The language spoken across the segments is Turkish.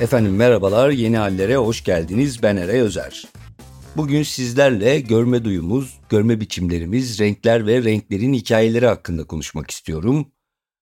Efendim merhabalar, yeni hallere hoş geldiniz. Ben Eray Özer. Bugün sizlerle görme duyumuz, görme biçimlerimiz, renkler ve renklerin hikayeleri hakkında konuşmak istiyorum.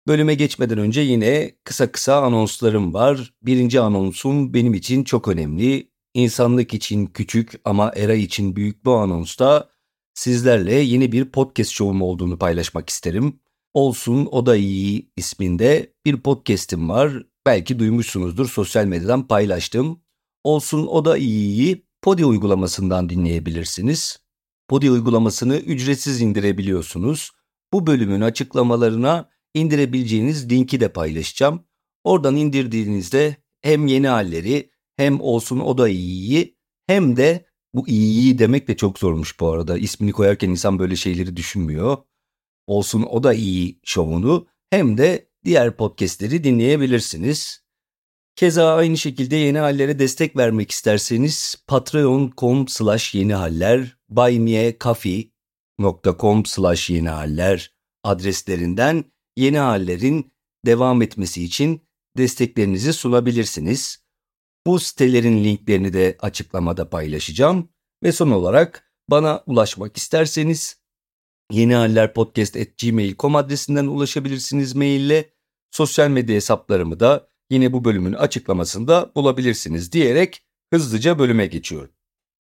Bölüme geçmeden önce yine kısa kısa anonslarım var. Birinci anonsum benim için çok önemli. İnsanlık için küçük ama Eray için büyük bu anonsta sizlerle yeni bir podcast şovum olduğunu paylaşmak isterim. Olsun O Da İyi isminde bir podcast'im var. Belki duymuşsunuzdur sosyal medyadan paylaştım. Olsun O Da İyi'yi Podi uygulamasından dinleyebilirsiniz. Podi uygulamasını ücretsiz indirebiliyorsunuz. Bu bölümün açıklamalarına indirebileceğiniz linki de paylaşacağım. Oradan indirdiğinizde hem yeni halleri hem olsun o da iyiyi hem de bu iyiyi demek de çok zormuş bu arada. İsmini koyarken insan böyle şeyleri düşünmüyor. Olsun o da iyi şovunu hem de diğer podcastleri dinleyebilirsiniz. Keza aynı şekilde yeni hallere destek vermek isterseniz patreon.com slash yeni haller, buymeacoffee.com slash yeni haller adreslerinden yeni hallerin devam etmesi için desteklerinizi sunabilirsiniz. Bu sitelerin linklerini de açıklamada paylaşacağım. Ve son olarak bana ulaşmak isterseniz yeni haller podcast.gmail.com adresinden ulaşabilirsiniz maille. Sosyal medya hesaplarımı da yine bu bölümün açıklamasında bulabilirsiniz diyerek hızlıca bölüme geçiyorum.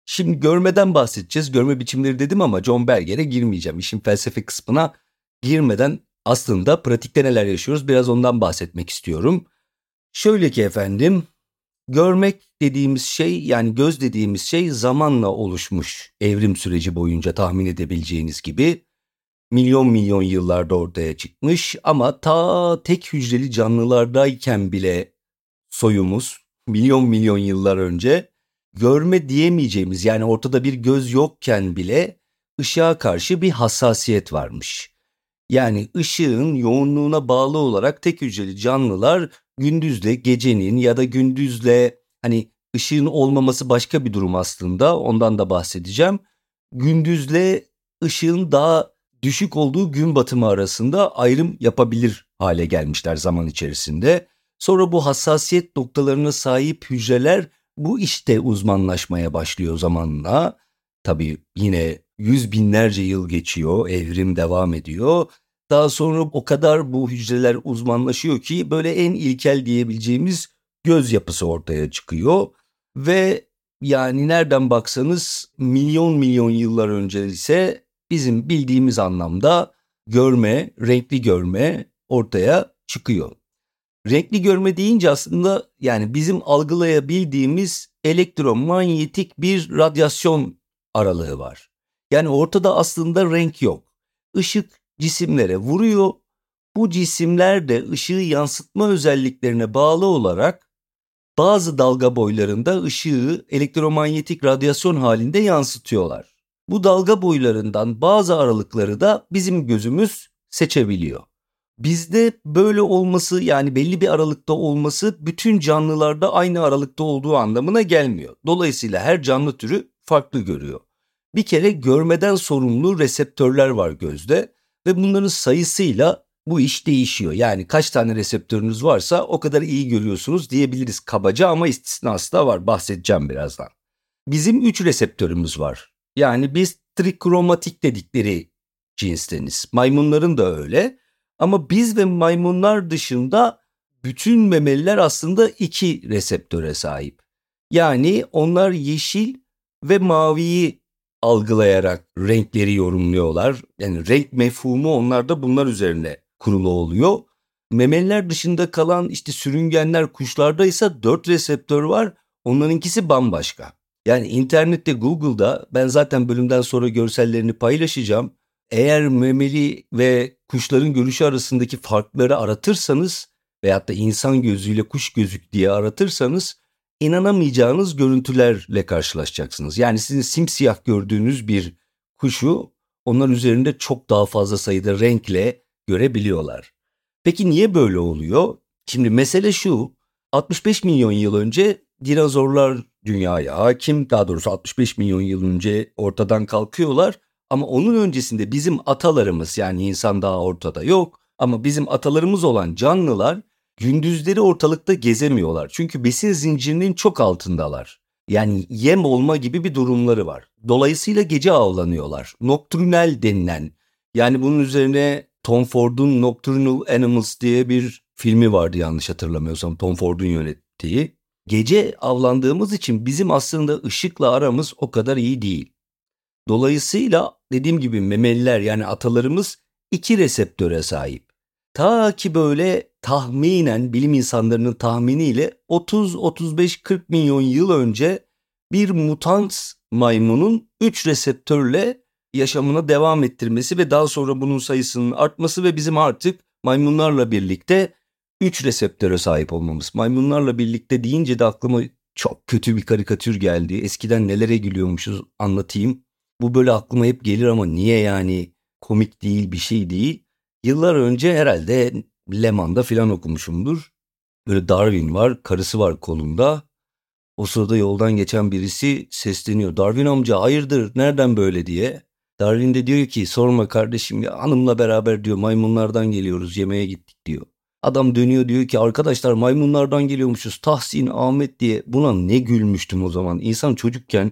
Şimdi görmeden bahsedeceğiz. Görme biçimleri dedim ama John Berger'e girmeyeceğim. İşin felsefe kısmına girmeden aslında pratikte neler yaşıyoruz biraz ondan bahsetmek istiyorum. Şöyle ki efendim görmek dediğimiz şey yani göz dediğimiz şey zamanla oluşmuş evrim süreci boyunca tahmin edebileceğiniz gibi milyon milyon yıllarda ortaya çıkmış ama ta tek hücreli canlılardayken bile soyumuz milyon milyon yıllar önce görme diyemeyeceğimiz yani ortada bir göz yokken bile ışığa karşı bir hassasiyet varmış. Yani ışığın yoğunluğuna bağlı olarak tek hücreli canlılar gündüzle gecenin ya da gündüzle hani ışığın olmaması başka bir durum aslında ondan da bahsedeceğim. Gündüzle ışığın daha düşük olduğu gün batımı arasında ayrım yapabilir hale gelmişler zaman içerisinde. Sonra bu hassasiyet noktalarına sahip hücreler bu işte uzmanlaşmaya başlıyor zamanla. Tabii yine yüz binlerce yıl geçiyor, evrim devam ediyor. Daha sonra o kadar bu hücreler uzmanlaşıyor ki böyle en ilkel diyebileceğimiz göz yapısı ortaya çıkıyor. Ve yani nereden baksanız milyon milyon yıllar önce ise bizim bildiğimiz anlamda görme, renkli görme ortaya çıkıyor. Renkli görme deyince aslında yani bizim algılayabildiğimiz elektromanyetik bir radyasyon aralığı var. Yani ortada aslında renk yok. Işık cisimlere vuruyor. Bu cisimler de ışığı yansıtma özelliklerine bağlı olarak bazı dalga boylarında ışığı elektromanyetik radyasyon halinde yansıtıyorlar. Bu dalga boylarından bazı aralıkları da bizim gözümüz seçebiliyor. Bizde böyle olması yani belli bir aralıkta olması bütün canlılarda aynı aralıkta olduğu anlamına gelmiyor. Dolayısıyla her canlı türü farklı görüyor. Bir kere görmeden sorumlu reseptörler var gözde ve bunların sayısıyla bu iş değişiyor. Yani kaç tane reseptörünüz varsa o kadar iyi görüyorsunuz diyebiliriz kabaca ama istisnası da var bahsedeceğim birazdan. Bizim 3 reseptörümüz var. Yani biz trikromatik dedikleri cinsteniz. Maymunların da öyle. Ama biz ve maymunlar dışında bütün memeliler aslında iki reseptöre sahip. Yani onlar yeşil ve maviyi algılayarak renkleri yorumluyorlar. Yani renk mefhumu onlarda bunlar üzerine kurulu oluyor. Memeliler dışında kalan işte sürüngenler kuşlarda ise dört reseptör var. Onlarınkisi bambaşka. Yani internette Google'da ben zaten bölümden sonra görsellerini paylaşacağım. Eğer memeli ve kuşların görüşü arasındaki farkları aratırsanız veyahut da insan gözüyle kuş gözük diye aratırsanız inanamayacağınız görüntülerle karşılaşacaksınız. Yani sizin simsiyah gördüğünüz bir kuşu onlar üzerinde çok daha fazla sayıda renkle görebiliyorlar. Peki niye böyle oluyor? Şimdi mesele şu. 65 milyon yıl önce dinozorlar dünyaya hakim. Daha doğrusu 65 milyon yıl önce ortadan kalkıyorlar. Ama onun öncesinde bizim atalarımız yani insan daha ortada yok. Ama bizim atalarımız olan canlılar gündüzleri ortalıkta gezemiyorlar. Çünkü besin zincirinin çok altındalar. Yani yem olma gibi bir durumları var. Dolayısıyla gece avlanıyorlar. Nocturnal denilen yani bunun üzerine Tom Ford'un Nocturnal Animals diye bir filmi vardı yanlış hatırlamıyorsam Tom Ford'un yönettiği. Gece avlandığımız için bizim aslında ışıkla aramız o kadar iyi değil. Dolayısıyla dediğim gibi memeliler yani atalarımız iki reseptöre sahip. Ta ki böyle tahminen bilim insanlarının tahminiyle 30-35-40 milyon yıl önce bir mutant maymunun 3 reseptörle yaşamına devam ettirmesi ve daha sonra bunun sayısının artması ve bizim artık maymunlarla birlikte 3 reseptöre sahip olmamız. Maymunlarla birlikte deyince de aklıma çok kötü bir karikatür geldi. Eskiden nelere gülüyormuşuz anlatayım. Bu böyle aklıma hep gelir ama niye yani komik değil bir şey değil. Yıllar önce herhalde Leman'da filan okumuşumdur. Böyle Darwin var, karısı var kolunda. O sırada yoldan geçen birisi sesleniyor. Darwin amca hayırdır nereden böyle diye. Darwin de diyor ki sorma kardeşim ya hanımla beraber diyor maymunlardan geliyoruz yemeğe gittik diyor. Adam dönüyor diyor ki arkadaşlar maymunlardan geliyormuşuz Tahsin Ahmet diye. Buna ne gülmüştüm o zaman. İnsan çocukken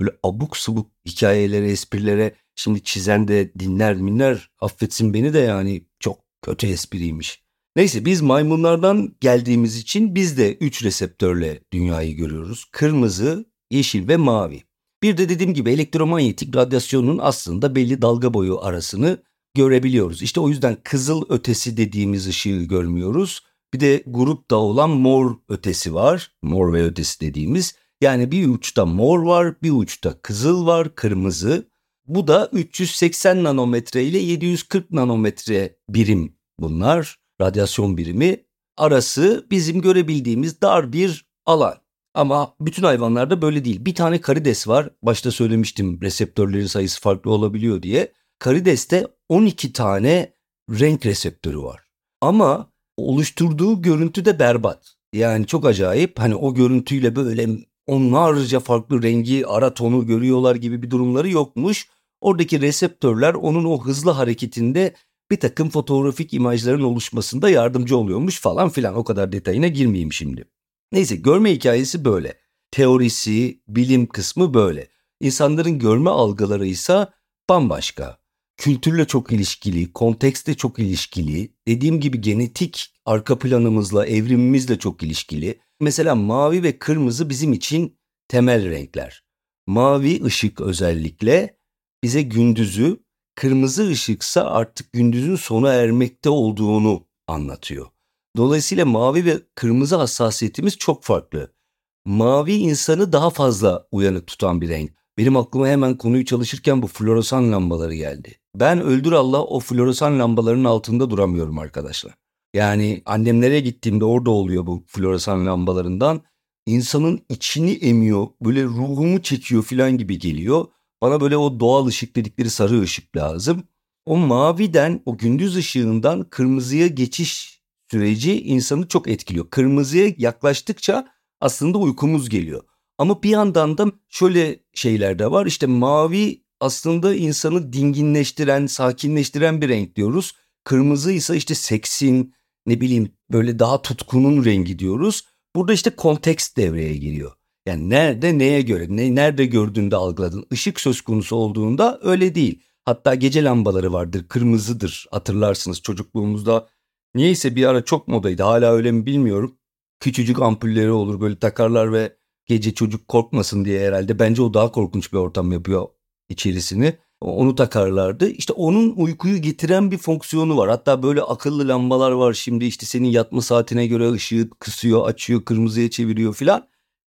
böyle abuk subuk hikayelere esprilere şimdi çizen de dinler minler affetsin beni de yani çok kötü espriymiş. Neyse biz maymunlardan geldiğimiz için biz de 3 reseptörle dünyayı görüyoruz. Kırmızı, yeşil ve mavi. Bir de dediğim gibi elektromanyetik radyasyonun aslında belli dalga boyu arasını görebiliyoruz. İşte o yüzden kızıl ötesi dediğimiz ışığı görmüyoruz. Bir de grupta olan mor ötesi var. Mor ve ötesi dediğimiz. Yani bir uçta mor var, bir uçta kızıl var, kırmızı. Bu da 380 nanometre ile 740 nanometre birim bunlar. Radyasyon birimi. Arası bizim görebildiğimiz dar bir alan. Ama bütün hayvanlarda böyle değil. Bir tane karides var. Başta söylemiştim reseptörlerin sayısı farklı olabiliyor diye. Karideste 12 tane renk reseptörü var. Ama oluşturduğu görüntü de berbat. Yani çok acayip. Hani o görüntüyle böyle onlarca farklı rengi, ara tonu görüyorlar gibi bir durumları yokmuş. Oradaki reseptörler onun o hızlı hareketinde bir takım fotoğrafik imajların oluşmasında yardımcı oluyormuş falan filan. O kadar detayına girmeyeyim şimdi. Neyse görme hikayesi böyle. Teorisi, bilim kısmı böyle. İnsanların görme algıları ise bambaşka. Kültürle çok ilişkili, kontekste çok ilişkili, dediğim gibi genetik arka planımızla, evrimimizle çok ilişkili. Mesela mavi ve kırmızı bizim için temel renkler. Mavi ışık özellikle bize gündüzü, kırmızı ışıksa artık gündüzün sona ermekte olduğunu anlatıyor. Dolayısıyla mavi ve kırmızı hassasiyetimiz çok farklı. Mavi insanı daha fazla uyanık tutan bir renk. Benim aklıma hemen konuyu çalışırken bu floresan lambaları geldi. Ben öldür Allah o floresan lambaların altında duramıyorum arkadaşlar. Yani annemlere gittiğimde orada oluyor bu floresan lambalarından. İnsanın içini emiyor, böyle ruhumu çekiyor falan gibi geliyor. Bana böyle o doğal ışık dedikleri sarı ışık lazım. O maviden, o gündüz ışığından kırmızıya geçiş süreci insanı çok etkiliyor. Kırmızıya yaklaştıkça aslında uykumuz geliyor. Ama bir yandan da şöyle şeyler de var. İşte mavi aslında insanı dinginleştiren, sakinleştiren bir renk diyoruz. Kırmızı ise işte seksin, ne bileyim böyle daha tutkunun rengi diyoruz. Burada işte kontekst devreye giriyor. Yani nerede neye göre, ne, nerede gördüğünde algıladın. Işık söz konusu olduğunda öyle değil. Hatta gece lambaları vardır, kırmızıdır hatırlarsınız çocukluğumuzda. Niyeyse bir ara çok modaydı, hala öyle mi bilmiyorum. Küçücük ampulleri olur böyle takarlar ve gece çocuk korkmasın diye herhalde. Bence o daha korkunç bir ortam yapıyor içerisini. Onu takarlardı. İşte onun uykuyu getiren bir fonksiyonu var. Hatta böyle akıllı lambalar var şimdi işte senin yatma saatine göre ışığı kısıyor, açıyor, kırmızıya çeviriyor filan.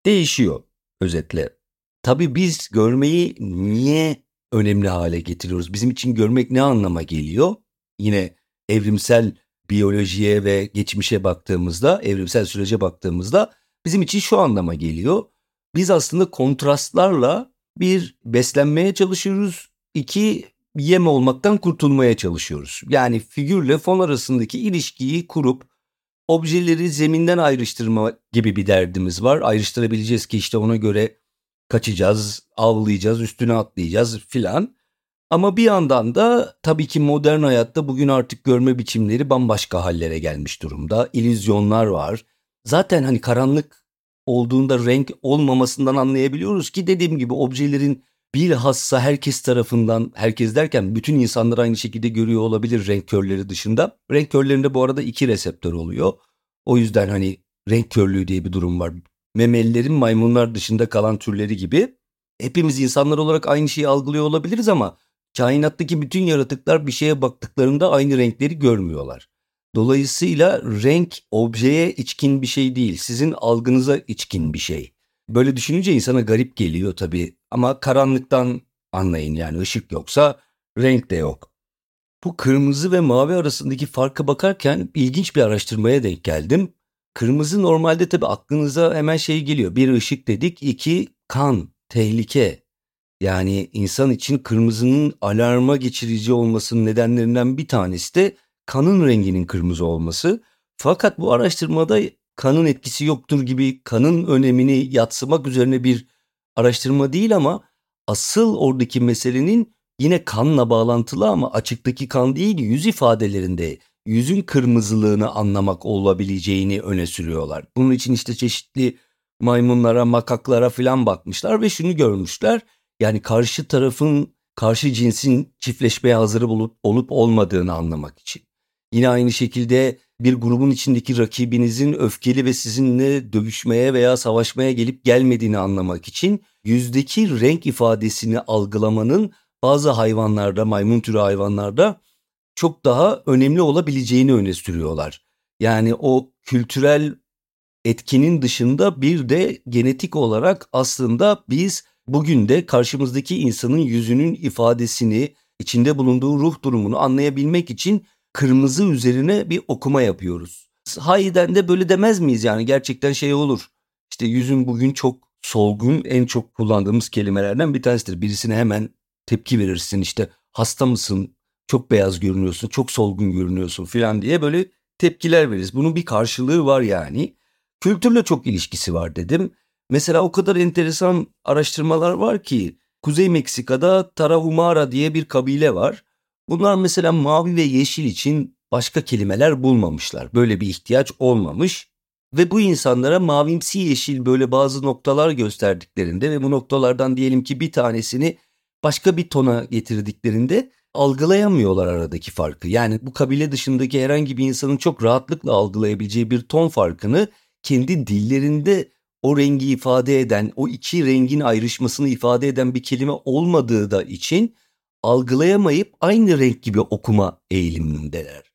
Değişiyor özetle. Tabii biz görmeyi niye önemli hale getiriyoruz? Bizim için görmek ne anlama geliyor? Yine evrimsel biyolojiye ve geçmişe baktığımızda, evrimsel sürece baktığımızda bizim için şu anlama geliyor. Biz aslında kontrastlarla bir beslenmeye çalışıyoruz, iki yem olmaktan kurtulmaya çalışıyoruz. Yani figürle fon arasındaki ilişkiyi kurup objeleri zeminden ayrıştırma gibi bir derdimiz var. Ayrıştırabileceğiz ki işte ona göre kaçacağız, avlayacağız, üstüne atlayacağız filan. Ama bir yandan da tabii ki modern hayatta bugün artık görme biçimleri bambaşka hallere gelmiş durumda. İllüzyonlar var. Zaten hani karanlık olduğunda renk olmamasından anlayabiliyoruz ki dediğim gibi objelerin bilhassa herkes tarafından, herkes derken bütün insanlar aynı şekilde görüyor olabilir renk körleri dışında. Renk körlerinde bu arada iki reseptör oluyor. O yüzden hani renk körlüğü diye bir durum var. Memelilerin maymunlar dışında kalan türleri gibi. Hepimiz insanlar olarak aynı şeyi algılıyor olabiliriz ama kainattaki bütün yaratıklar bir şeye baktıklarında aynı renkleri görmüyorlar. Dolayısıyla renk objeye içkin bir şey değil, sizin algınıza içkin bir şey. Böyle düşününce insana garip geliyor tabii ama karanlıktan anlayın yani ışık yoksa renk de yok. Bu kırmızı ve mavi arasındaki farka bakarken ilginç bir araştırmaya denk geldim. Kırmızı normalde tabii aklınıza hemen şey geliyor. Bir ışık dedik, iki kan, tehlike. Yani insan için kırmızının alarma geçirici olmasının nedenlerinden bir tanesi de kanın renginin kırmızı olması. Fakat bu araştırmada kanın etkisi yoktur gibi kanın önemini yatsımak üzerine bir araştırma değil ama asıl oradaki meselenin yine kanla bağlantılı ama açıktaki kan değil yüz ifadelerinde yüzün kırmızılığını anlamak olabileceğini öne sürüyorlar. Bunun için işte çeşitli maymunlara, makaklara filan bakmışlar ve şunu görmüşler. Yani karşı tarafın, karşı cinsin çiftleşmeye hazır olup, olup olmadığını anlamak için. Yine aynı şekilde bir grubun içindeki rakibinizin öfkeli ve sizinle dövüşmeye veya savaşmaya gelip gelmediğini anlamak için yüzdeki renk ifadesini algılamanın bazı hayvanlarda, maymun türü hayvanlarda çok daha önemli olabileceğini öne sürüyorlar. Yani o kültürel etkinin dışında bir de genetik olarak aslında biz bugün de karşımızdaki insanın yüzünün ifadesini, içinde bulunduğu ruh durumunu anlayabilmek için kırmızı üzerine bir okuma yapıyoruz. Hayden de böyle demez miyiz yani gerçekten şey olur. İşte yüzün bugün çok solgun en çok kullandığımız kelimelerden bir tanesidir. Birisine hemen tepki verirsin işte hasta mısın, çok beyaz görünüyorsun, çok solgun görünüyorsun filan diye böyle tepkiler veririz. Bunun bir karşılığı var yani. Kültürle çok ilişkisi var dedim. Mesela o kadar enteresan araştırmalar var ki Kuzey Meksika'da Tarahumara diye bir kabile var. Bunlar mesela mavi ve yeşil için başka kelimeler bulmamışlar. Böyle bir ihtiyaç olmamış ve bu insanlara mavimsi yeşil böyle bazı noktalar gösterdiklerinde ve bu noktalardan diyelim ki bir tanesini başka bir tona getirdiklerinde algılayamıyorlar aradaki farkı. Yani bu kabile dışındaki herhangi bir insanın çok rahatlıkla algılayabileceği bir ton farkını kendi dillerinde o rengi ifade eden, o iki rengin ayrışmasını ifade eden bir kelime olmadığı da için algılayamayıp aynı renk gibi okuma eğilimindeler.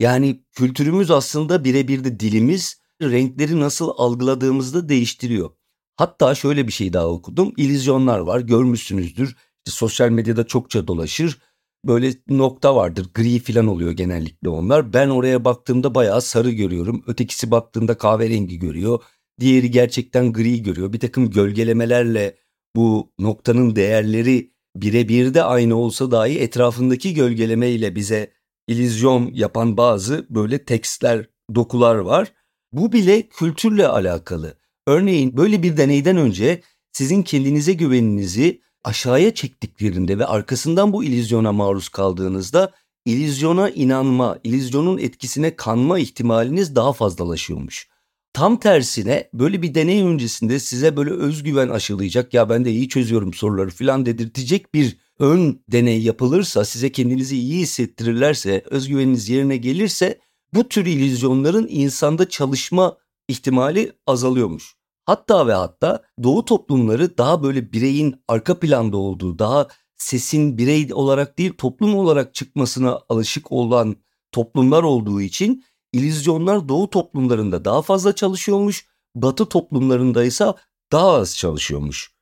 Yani kültürümüz aslında birebir de dilimiz renkleri nasıl algıladığımızda değiştiriyor. Hatta şöyle bir şey daha okudum. İllüzyonlar var görmüşsünüzdür. İşte sosyal medyada çokça dolaşır. Böyle nokta vardır gri falan oluyor genellikle onlar. Ben oraya baktığımda bayağı sarı görüyorum. Ötekisi baktığında kahverengi görüyor. Diğeri gerçekten gri görüyor. Bir takım gölgelemelerle bu noktanın değerleri birebir de aynı olsa dahi etrafındaki gölgeleme ile bize ilizyon yapan bazı böyle tekstler, dokular var. Bu bile kültürle alakalı. Örneğin böyle bir deneyden önce sizin kendinize güveninizi aşağıya çektiklerinde ve arkasından bu ilizyona maruz kaldığınızda ilizyona inanma, ilizyonun etkisine kanma ihtimaliniz daha fazlalaşıyormuş. Tam tersine böyle bir deney öncesinde size böyle özgüven aşılayacak ya ben de iyi çözüyorum soruları falan dedirtecek bir ön deney yapılırsa size kendinizi iyi hissettirirlerse özgüveniniz yerine gelirse bu tür illüzyonların insanda çalışma ihtimali azalıyormuş. Hatta ve hatta doğu toplumları daha böyle bireyin arka planda olduğu, daha sesin birey olarak değil toplum olarak çıkmasına alışık olan toplumlar olduğu için İllüzyonlar doğu toplumlarında daha fazla çalışıyormuş, batı toplumlarında ise daha az çalışıyormuş.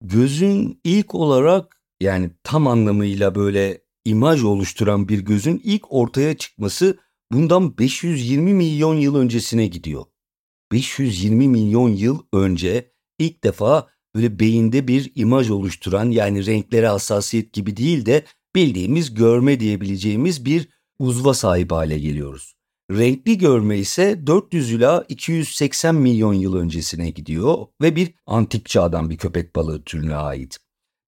Gözün ilk olarak yani tam anlamıyla böyle imaj oluşturan bir gözün ilk ortaya çıkması bundan 520 milyon yıl öncesine gidiyor. 520 milyon yıl önce ilk defa böyle beyinde bir imaj oluşturan yani renklere hassasiyet gibi değil de bildiğimiz görme diyebileceğimiz bir uzva sahip hale geliyoruz. Renkli görme ise 400 ila 280 milyon yıl öncesine gidiyor ve bir antik çağdan bir köpek balığı türüne ait.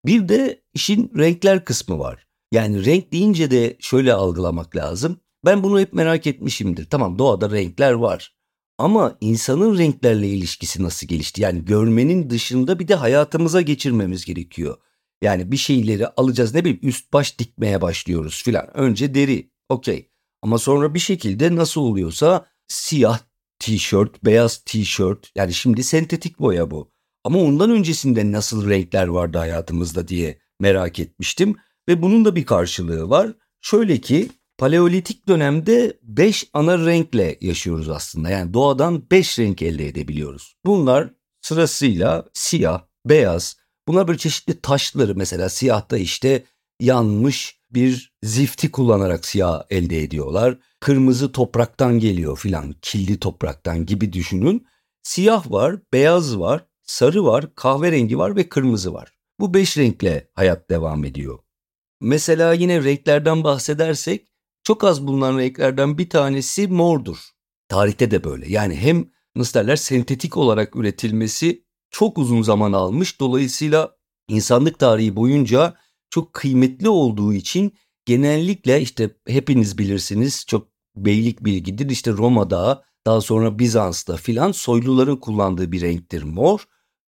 Bir de işin renkler kısmı var. Yani renk deyince de şöyle algılamak lazım. Ben bunu hep merak etmişimdir. Tamam doğada renkler var. Ama insanın renklerle ilişkisi nasıl gelişti? Yani görmenin dışında bir de hayatımıza geçirmemiz gerekiyor. Yani bir şeyleri alacağız ne bileyim üst baş dikmeye başlıyoruz filan. Önce deri okey. Ama sonra bir şekilde nasıl oluyorsa siyah tişört, beyaz tişört yani şimdi sentetik boya bu. Ama ondan öncesinde nasıl renkler vardı hayatımızda diye merak etmiştim. Ve bunun da bir karşılığı var. Şöyle ki paleolitik dönemde 5 ana renkle yaşıyoruz aslında. Yani doğadan 5 renk elde edebiliyoruz. Bunlar sırasıyla siyah, beyaz, bunlar böyle çeşitli taşları mesela siyahta işte yanmış bir zifti kullanarak siyah elde ediyorlar. Kırmızı topraktan geliyor filan, kildi topraktan gibi düşünün. Siyah var, beyaz var, sarı var, kahverengi var ve kırmızı var. Bu beş renkle hayat devam ediyor. Mesela yine renklerden bahsedersek çok az bulunan renklerden bir tanesi mordur. Tarihte de böyle. Yani hem nasıl derler sentetik olarak üretilmesi çok uzun zaman almış. Dolayısıyla insanlık tarihi boyunca çok kıymetli olduğu için genellikle işte hepiniz bilirsiniz çok beylik bilgidir. İşte Roma'da daha sonra Bizans'ta filan soyluların kullandığı bir renktir mor.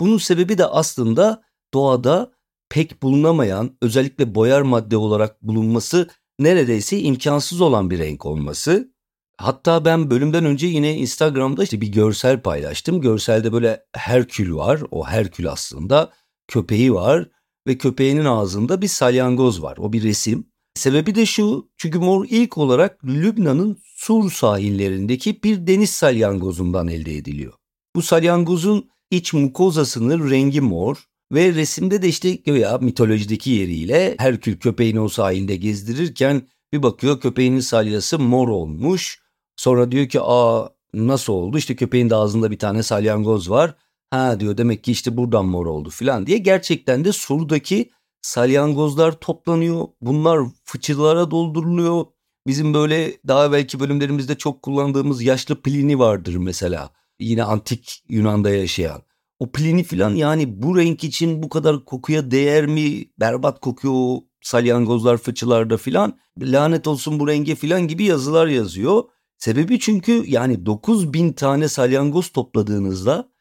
Bunun sebebi de aslında doğada pek bulunamayan özellikle boyar madde olarak bulunması neredeyse imkansız olan bir renk olması. Hatta ben bölümden önce yine Instagram'da işte bir görsel paylaştım. Görselde böyle Herkül var. O Herkül aslında köpeği var ve köpeğinin ağzında bir salyangoz var. O bir resim. Sebebi de şu çünkü mor ilk olarak Lübnan'ın Sur sahillerindeki bir deniz salyangozundan elde ediliyor. Bu salyangozun iç mukozasının rengi mor ve resimde de işte ya mitolojideki yeriyle Herkül köpeğini o sahilde gezdirirken bir bakıyor köpeğinin salyası mor olmuş. Sonra diyor ki aa nasıl oldu işte köpeğin de ağzında bir tane salyangoz var. Ha diyor demek ki işte buradan mor oldu filan diye gerçekten de surdaki salyangozlar toplanıyor. Bunlar fıçılara dolduruluyor. Bizim böyle daha belki bölümlerimizde çok kullandığımız yaşlı Plini vardır mesela. Yine antik Yunan'da yaşayan. O Plini filan yani bu renk için bu kadar kokuya değer mi? Berbat kokuyor o salyangozlar fıçılarda filan. Lanet olsun bu renge filan gibi yazılar yazıyor. Sebebi çünkü yani 9000 tane salyangoz topladığınızda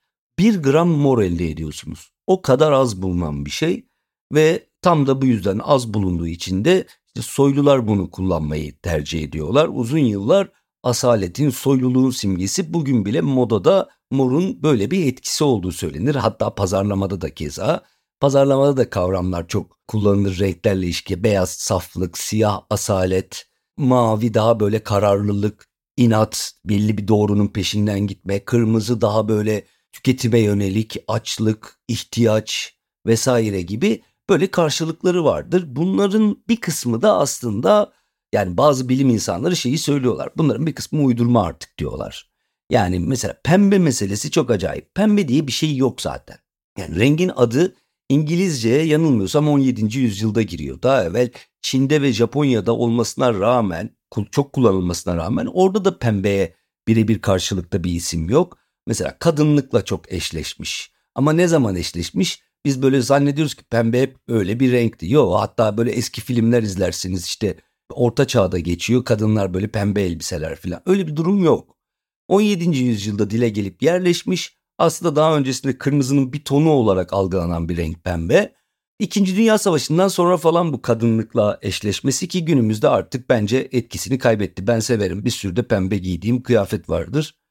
1 gram mor elde ediyorsunuz. O kadar az bulunan bir şey ve tam da bu yüzden az bulunduğu için de işte soylular bunu kullanmayı tercih ediyorlar. Uzun yıllar asaletin, soyluluğun simgesi bugün bile modada morun böyle bir etkisi olduğu söylenir. Hatta pazarlamada da keza. Pazarlamada da kavramlar çok kullanılır renklerle ilişki. Beyaz saflık, siyah asalet, mavi daha böyle kararlılık, inat, belli bir doğrunun peşinden gitme, kırmızı daha böyle tüketime yönelik açlık, ihtiyaç vesaire gibi böyle karşılıkları vardır. Bunların bir kısmı da aslında yani bazı bilim insanları şeyi söylüyorlar. Bunların bir kısmı uydurma artık diyorlar. Yani mesela pembe meselesi çok acayip. Pembe diye bir şey yok zaten. Yani rengin adı İngilizceye yanılmıyorsam 17. yüzyılda giriyor. Daha evvel Çin'de ve Japonya'da olmasına rağmen, çok kullanılmasına rağmen orada da pembeye birebir karşılıkta bir isim yok. Mesela kadınlıkla çok eşleşmiş. Ama ne zaman eşleşmiş? Biz böyle zannediyoruz ki pembe hep öyle bir renkti. Yok hatta böyle eski filmler izlersiniz işte orta çağda geçiyor. Kadınlar böyle pembe elbiseler falan. Öyle bir durum yok. 17. yüzyılda dile gelip yerleşmiş. Aslında daha öncesinde kırmızının bir tonu olarak algılanan bir renk pembe. İkinci Dünya Savaşı'ndan sonra falan bu kadınlıkla eşleşmesi ki günümüzde artık bence etkisini kaybetti. Ben severim bir sürü de pembe giydiğim kıyafet vardır.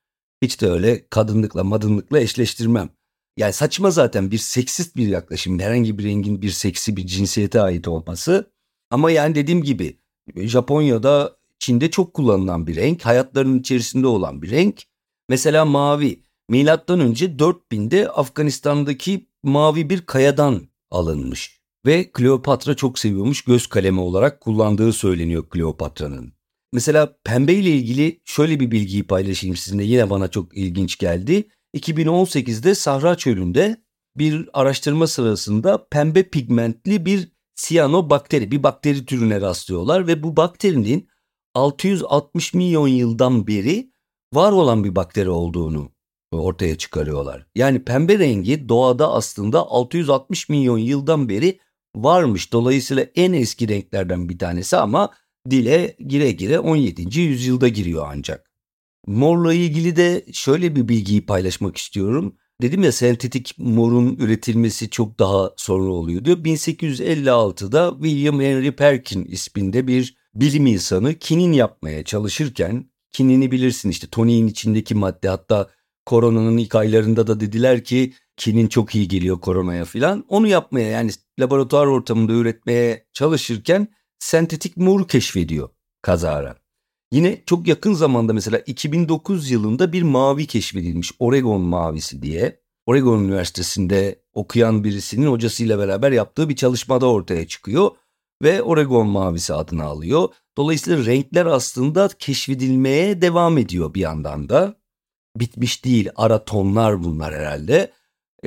Hiç de öyle kadınlıkla madınlıkla eşleştirmem. Yani saçma zaten bir seksist bir yaklaşım. Herhangi bir rengin bir seksi bir cinsiyete ait olması. Ama yani dediğim gibi Japonya'da, Çin'de çok kullanılan bir renk. Hayatlarının içerisinde olan bir renk. Mesela mavi. Milattan önce 4000'de Afganistan'daki mavi bir kayadan alınmış. Ve Kleopatra çok seviyormuş göz kalemi olarak kullandığı söyleniyor Kleopatra'nın. Mesela pembe ile ilgili şöyle bir bilgiyi paylaşayım sizinle yine bana çok ilginç geldi. 2018'de Sahra Çölü'nde bir araştırma sırasında pembe pigmentli bir siyanobakteri, bir bakteri türüne rastlıyorlar ve bu bakterinin 660 milyon yıldan beri var olan bir bakteri olduğunu ortaya çıkarıyorlar. Yani pembe rengi doğada aslında 660 milyon yıldan beri varmış. Dolayısıyla en eski renklerden bir tanesi ama dile gire gire 17. yüzyılda giriyor ancak. Morla ilgili de şöyle bir bilgiyi paylaşmak istiyorum. Dedim ya sentetik morun üretilmesi çok daha sonra oluyor diyor. 1856'da William Henry Perkin isminde bir bilim insanı kinin yapmaya çalışırken kinini bilirsin işte toniğin içindeki madde hatta koronanın ilk aylarında da dediler ki kinin çok iyi geliyor koronaya filan. Onu yapmaya yani laboratuvar ortamında üretmeye çalışırken sentetik mor keşfediyor kazara. Yine çok yakın zamanda mesela 2009 yılında bir mavi keşfedilmiş Oregon mavisi diye. Oregon Üniversitesi'nde okuyan birisinin hocasıyla beraber yaptığı bir çalışmada ortaya çıkıyor ve Oregon mavisi adını alıyor. Dolayısıyla renkler aslında keşfedilmeye devam ediyor bir yandan da. Bitmiş değil ara tonlar bunlar herhalde.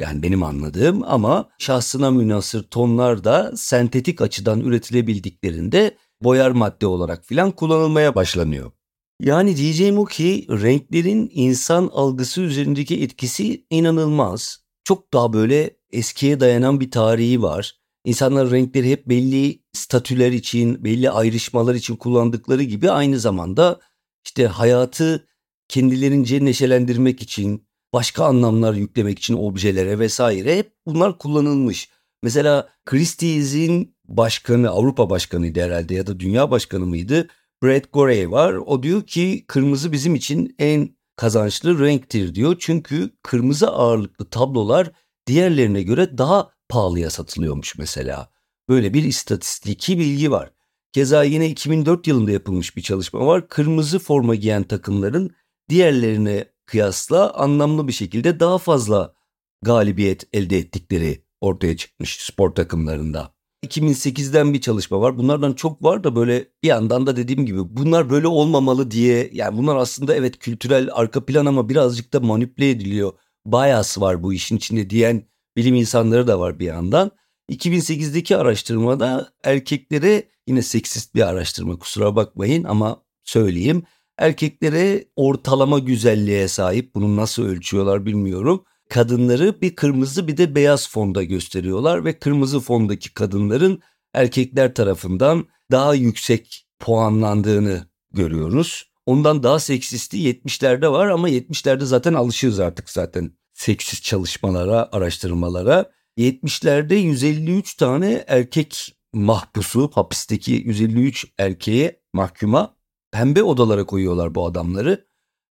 Yani benim anladığım ama şahsına münasır tonlar da sentetik açıdan üretilebildiklerinde boyar madde olarak filan kullanılmaya başlanıyor. Yani diyeceğim o ki renklerin insan algısı üzerindeki etkisi inanılmaz. Çok daha böyle eskiye dayanan bir tarihi var. İnsanlar renkleri hep belli statüler için, belli ayrışmalar için kullandıkları gibi aynı zamanda işte hayatı kendilerince neşelendirmek için, başka anlamlar yüklemek için objelere vesaire hep bunlar kullanılmış. Mesela Christie's'in başkanı, Avrupa başkanıydı herhalde ya da dünya başkanı mıydı? Brad Gorey var. O diyor ki kırmızı bizim için en kazançlı renktir diyor. Çünkü kırmızı ağırlıklı tablolar diğerlerine göre daha pahalıya satılıyormuş mesela. Böyle bir istatistiki bilgi var. Keza yine 2004 yılında yapılmış bir çalışma var. Kırmızı forma giyen takımların diğerlerine kıyasla anlamlı bir şekilde daha fazla galibiyet elde ettikleri ortaya çıkmış spor takımlarında. 2008'den bir çalışma var. Bunlardan çok var da böyle bir yandan da dediğim gibi bunlar böyle olmamalı diye yani bunlar aslında evet kültürel arka plan ama birazcık da manipüle ediliyor. Bias var bu işin içinde diyen bilim insanları da var bir yandan. 2008'deki araştırmada erkeklere yine seksist bir araştırma kusura bakmayın ama söyleyeyim. Erkeklere ortalama güzelliğe sahip bunu nasıl ölçüyorlar bilmiyorum. Kadınları bir kırmızı bir de beyaz fonda gösteriyorlar ve kırmızı fondaki kadınların erkekler tarafından daha yüksek puanlandığını görüyoruz. Ondan daha seksisti 70'lerde var ama 70'lerde zaten alışıyoruz artık zaten seksist çalışmalara, araştırmalara. 70'lerde 153 tane erkek mahpusu, hapisteki 153 erkeğe mahkuma pembe odalara koyuyorlar bu adamları.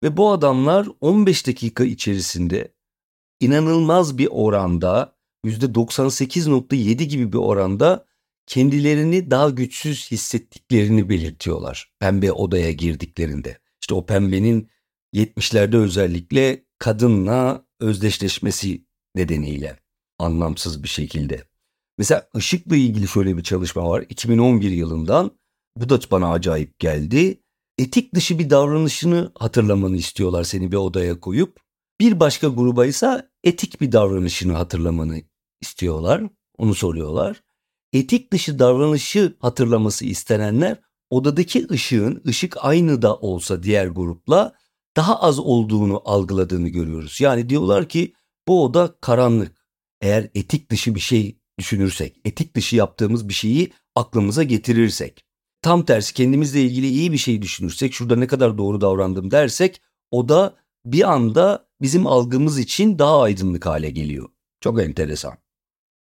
Ve bu adamlar 15 dakika içerisinde inanılmaz bir oranda %98.7 gibi bir oranda kendilerini daha güçsüz hissettiklerini belirtiyorlar pembe odaya girdiklerinde. İşte o pembenin 70'lerde özellikle kadınla özdeşleşmesi nedeniyle anlamsız bir şekilde. Mesela ışıkla ilgili şöyle bir çalışma var 2011 yılından. Bu da bana acayip geldi. Etik dışı bir davranışını hatırlamanı istiyorlar seni bir odaya koyup. Bir başka gruba ise etik bir davranışını hatırlamanı istiyorlar. Onu soruyorlar. Etik dışı davranışı hatırlaması istenenler odadaki ışığın ışık aynı da olsa diğer grupla daha az olduğunu algıladığını görüyoruz. Yani diyorlar ki bu oda karanlık. Eğer etik dışı bir şey düşünürsek, etik dışı yaptığımız bir şeyi aklımıza getirirsek, tam tersi kendimizle ilgili iyi bir şey düşünürsek, şurada ne kadar doğru davrandım dersek, o da bir anda bizim algımız için daha aydınlık hale geliyor. Çok enteresan.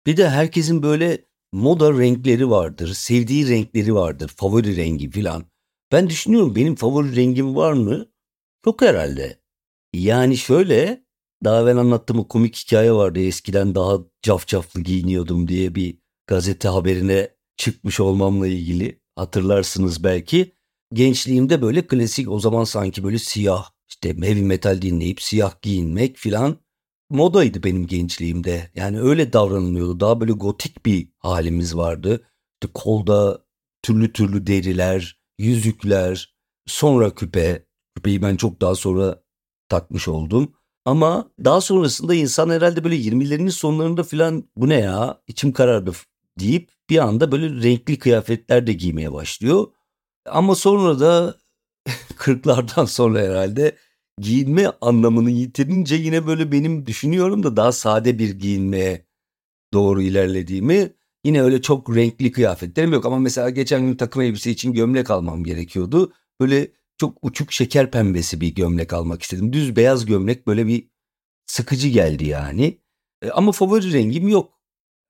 Bir de herkesin böyle moda renkleri vardır, sevdiği renkleri vardır, favori rengi filan. Ben düşünüyorum benim favori rengim var mı? Çok herhalde. Yani şöyle daha ben anlattığım o komik hikaye vardı eskiden daha cafcaflı giyiniyordum diye bir gazete haberine çıkmış olmamla ilgili hatırlarsınız belki. Gençliğimde böyle klasik o zaman sanki böyle siyah işte heavy metal dinleyip siyah giyinmek filan modaydı benim gençliğimde. Yani öyle davranılıyordu. Daha böyle gotik bir halimiz vardı. İşte kolda türlü türlü deriler, yüzükler, sonra küpe. Küpeyi ben çok daha sonra takmış oldum. Ama daha sonrasında insan herhalde böyle 20'lerinin sonlarında filan bu ne ya içim karardı deyip bir anda böyle renkli kıyafetler de giymeye başlıyor. Ama sonra da 40'lardan sonra herhalde giyinme anlamını yitirince yine böyle benim düşünüyorum da daha sade bir giyinmeye doğru ilerlediğimi Yine öyle çok renkli kıyafetlerim yok ama mesela geçen gün takım elbise için gömlek almam gerekiyordu. Böyle çok uçuk şeker pembesi bir gömlek almak istedim. Düz beyaz gömlek böyle bir sıkıcı geldi yani. E, ama favori rengim yok.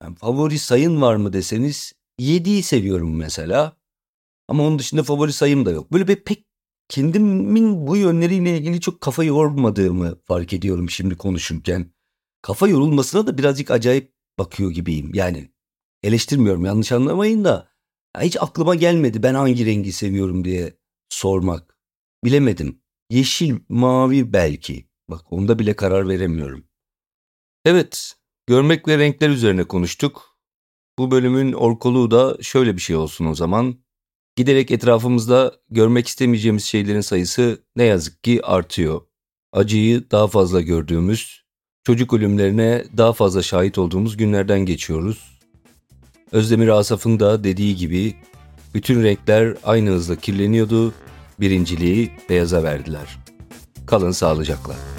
Yani favori sayın var mı deseniz 7'yi seviyorum mesela. Ama onun dışında favori sayım da yok. Böyle bir pek kendimin bu yönleriyle ilgili çok kafa yormadığımı fark ediyorum şimdi konuşurken. Kafa yorulmasına da birazcık acayip bakıyor gibiyim. Yani eleştirmiyorum yanlış anlamayın da hiç aklıma gelmedi ben hangi rengi seviyorum diye sormak. Bilemedim. Yeşil, mavi belki. Bak onda bile karar veremiyorum. Evet, görmek ve renkler üzerine konuştuk. Bu bölümün orkoluğu da şöyle bir şey olsun o zaman. Giderek etrafımızda görmek istemeyeceğimiz şeylerin sayısı ne yazık ki artıyor. Acıyı daha fazla gördüğümüz, çocuk ölümlerine daha fazla şahit olduğumuz günlerden geçiyoruz. Özdemir Asaf'ın da dediği gibi bütün renkler aynı hızla kirleniyordu, birinciliği beyaza verdiler. Kalın sağlıcakla.